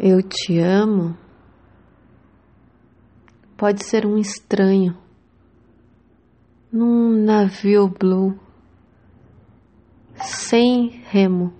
Eu te amo pode ser um estranho num navio blue sem remo.